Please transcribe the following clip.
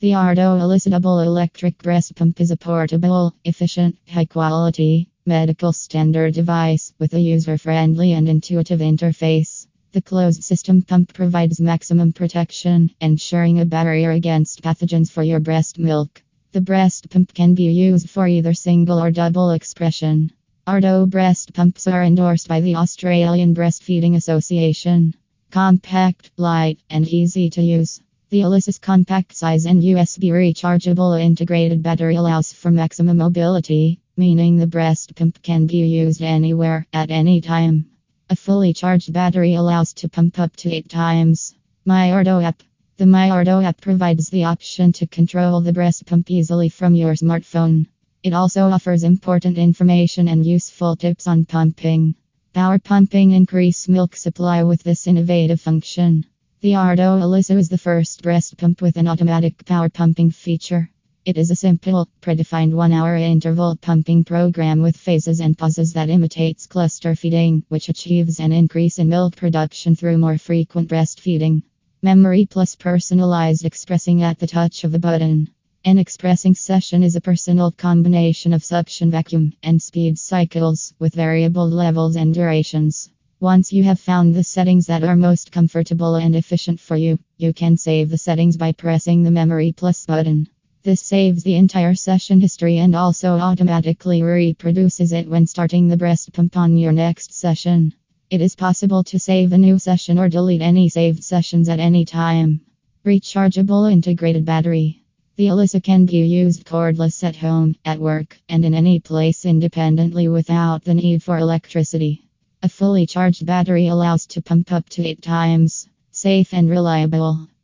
The Ardo Alyssa Double Electric Breast Pump is a portable, efficient, high quality, medical standard device with a user friendly and intuitive interface. The closed system pump provides maximum protection, ensuring a barrier against pathogens for your breast milk. The breast pump can be used for either single or double expression. Ardo breast pumps are endorsed by the Australian Breastfeeding Association. Compact, light, and easy to use. The Alyssa's compact size and USB rechargeable integrated battery allows for maximum mobility, meaning the breast pump can be used anywhere at any time. A fully charged battery allows to pump up to 8 times. MyArdo app. The MyArdo app provides the option to control the breast pump easily from your smartphone. It also offers important information and useful tips on pumping. Power pumping increase milk supply with this innovative function. The Ardo Alyssa is the first breast pump with an automatic power pumping feature. It is a simple, predefined one hour interval pumping program with phases and pauses that imitates cluster feeding, which achieves an increase in milk production through more frequent breastfeeding. Memory plus personalized expressing at the touch of a button. An expressing session is a personal combination of suction vacuum and speed cycles with variable levels and durations. Once you have found the settings that are most comfortable and efficient for you, you can save the settings by pressing the Memory Plus button. This saves the entire session history and also automatically reproduces it when starting the breast pump on your next session. It is possible to save a new session or delete any saved sessions at any time. Rechargeable integrated battery. The Alyssa can be used cordless at home, at work, and in any place independently without the need for electricity. A fully charged battery allows to pump up to 8 times. Safe and reliable.